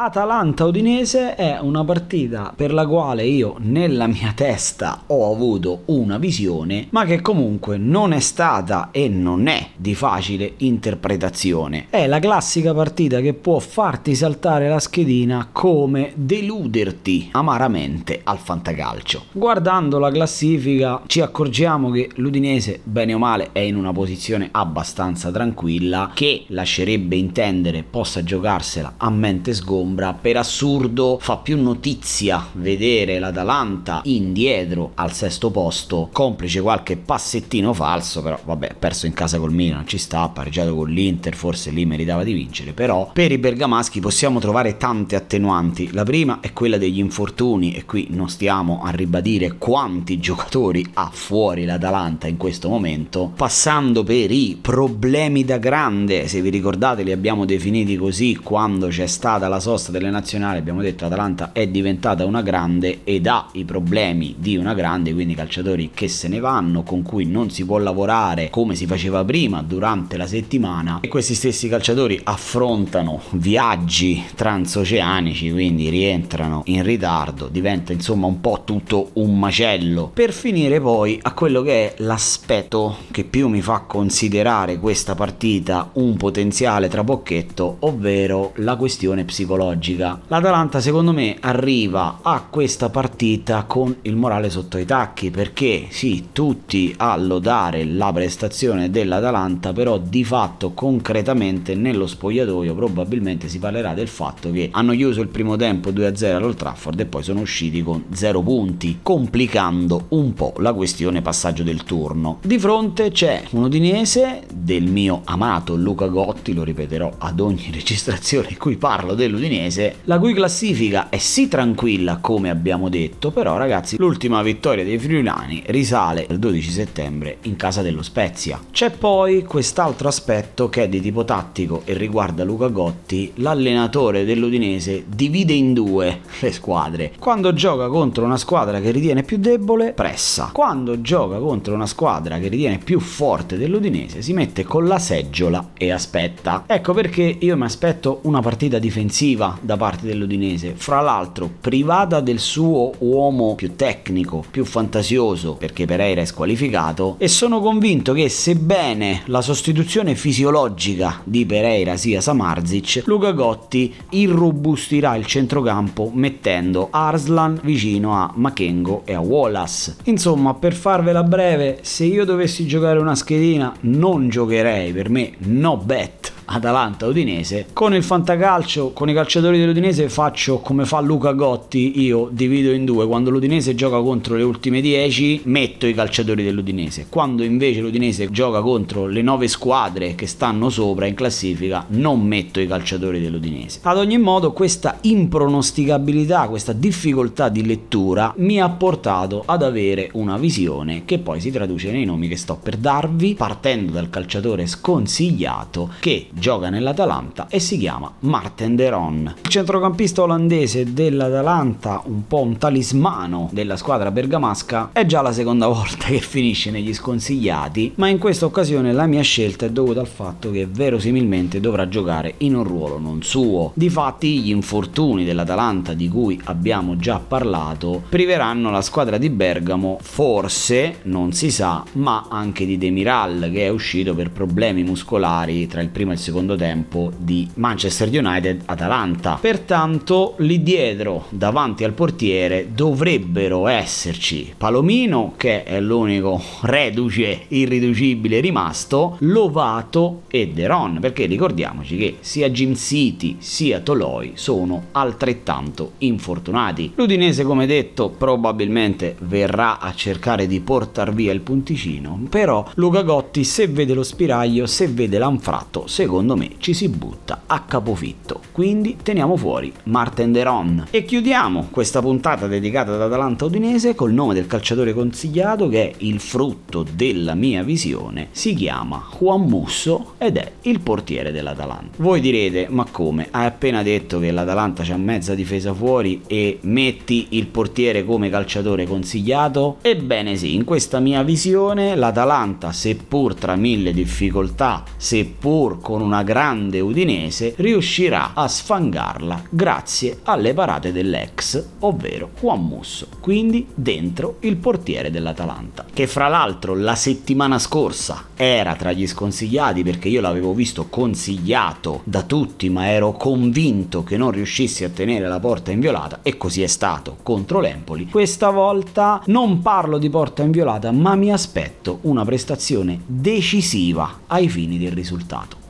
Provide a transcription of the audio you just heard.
Atalanta-Udinese è una partita per la quale io nella mia testa ho avuto una visione, ma che comunque non è stata e non è di facile interpretazione. È la classica partita che può farti saltare la schedina come deluderti amaramente al fantacalcio. Guardando la classifica ci accorgiamo che l'Udinese, bene o male, è in una posizione abbastanza tranquilla che lascerebbe intendere possa giocarsela a mente sgombra ombra. Per assurdo fa più notizia vedere l'Atalanta indietro al sesto posto, complice qualche passettino falso, però vabbè, perso in casa col Milan, ci sta, pareggiato con l'Inter, forse lì meritava di vincere, però per i bergamaschi possiamo trovare tante attenuanti. La prima è quella degli infortuni e qui non stiamo a ribadire quanti giocatori ha fuori l'Atalanta in questo momento, passando per i problemi da grande, se vi ricordate li abbiamo definiti così quando c'è stata la sosta sosta delle nazionali abbiamo detto Atalanta è diventata una grande ed ha i problemi di una grande, quindi calciatori che se ne vanno, con cui non si può lavorare come si faceva prima durante la settimana. E questi stessi calciatori affrontano viaggi transoceanici, quindi rientrano in ritardo, diventa insomma un po' tutto un macello, per finire poi a quello che è l'aspetto che più mi fa considerare questa partita un potenziale trabocchetto, ovvero la questione psicologica psicologica. L'Atalanta secondo me arriva a questa partita con il morale sotto i tacchi perché sì, tutti a lodare la prestazione dell'Atalanta, però di fatto concretamente nello spogliatoio probabilmente si parlerà del fatto che hanno chiuso il primo tempo 2-0 all'Old Trafford e poi sono usciti con 0 punti, complicando un po' la questione passaggio del turno. Di fronte c'è un udinese del mio amato Luca Gotti, lo ripeterò ad ogni registrazione in cui parlo dell'Udinese udinese, la cui classifica è sì tranquilla come abbiamo detto, però ragazzi l'ultima vittoria dei friulani risale il 12 settembre in casa dello Spezia. C'è poi quest'altro aspetto che è di tipo tattico e riguarda Luca Gotti, l'allenatore dell'Udinese divide in due le squadre. Quando gioca contro una squadra che ritiene più debole, pressa. Quando gioca contro una squadra che ritiene più forte dell'Udinese, si mette con la seggiola e aspetta. Ecco perché io mi aspetto una partita difensiva da parte dell'Udinese, fra l'altro privata del suo uomo più tecnico, più fantasioso, perché Pereira è squalificato, e sono convinto che sebbene la sostituzione fisiologica di Pereira sia Samarzic, Luca Gotti irrobustirà il centrocampo mettendo Arslan vicino a Machengo e a Wallace. Insomma, per farvela breve, se io dovessi giocare una schedina non giocherei, per me no bet Atalanta Udinese. Con il fantacalcio, con i calciatori dell'Udinese faccio come fa Luca Gotti, io divido in due, quando l'Udinese gioca contro le ultime 10 metto i calciatori dell'Udinese, quando invece l'Udinese gioca contro le 9 squadre che stanno sopra in classifica non metto i calciatori dell'Udinese. Ad ogni modo questa impronosticabilità, questa difficoltà di lettura mi ha portato ad avere una visione che poi si traduce nei nomi che sto per darvi, partendo dal calciatore sconsigliato che gioca nell'Atalanta e si chiama Marten de Ron. Il centrocampista olandese dell'Atalanta, un po' un talismano della squadra bergamasca, è già la seconda volta che finisce negli sconsigliati, ma in questa occasione la mia scelta è dovuta al fatto che verosimilmente dovrà giocare in un ruolo non suo. Difatti gli infortuni dell'Atalanta di cui abbiamo già parlato priveranno la squadra di Bergamo forse, non si sa, ma anche di Demiral che è uscito per problemi muscolari tra il primo e il secondo tempo di Manchester United-Atalanta. Pertanto lì dietro, davanti al portiere, dovrebbero esserci Palomino, che è l'unico reduce irriducibile rimasto, Lovato e Deron, perché ricordiamoci che sia Jim City sia Toloi sono altrettanto infortunati. L'Udinese, come detto, probabilmente verrà a cercare di portare via il punticino, però Luca Gotti se vede lo spiraglio, se vede l'anfratto, secondo secondo me ci si butta a capofitto. Quindi teniamo fuori Martin Deron. E chiudiamo questa puntata dedicata ad Atalanta Udinese col nome del calciatore consigliato che è il frutto della mia visione. Si chiama Juan Musso ed è il portiere dell'Atalanta. Voi direte, ma come? Hai appena detto che l'Atalanta c'ha mezza difesa fuori e metti il portiere come calciatore consigliato? Ebbene sì, in questa mia visione l'Atalanta, seppur tra mille difficoltà, seppur con con una grande Udinese riuscirà a sfangarla grazie alle parate dell'ex, ovvero Juan Musso, quindi dentro il portiere dell'Atalanta, che fra l'altro la settimana scorsa era tra gli sconsigliati perché io l'avevo visto consigliato da tutti, ma ero convinto che non riuscissi a tenere la porta inviolata e così è stato contro l'Empoli. Questa volta non parlo di porta inviolata, ma mi aspetto una prestazione decisiva ai fini del risultato.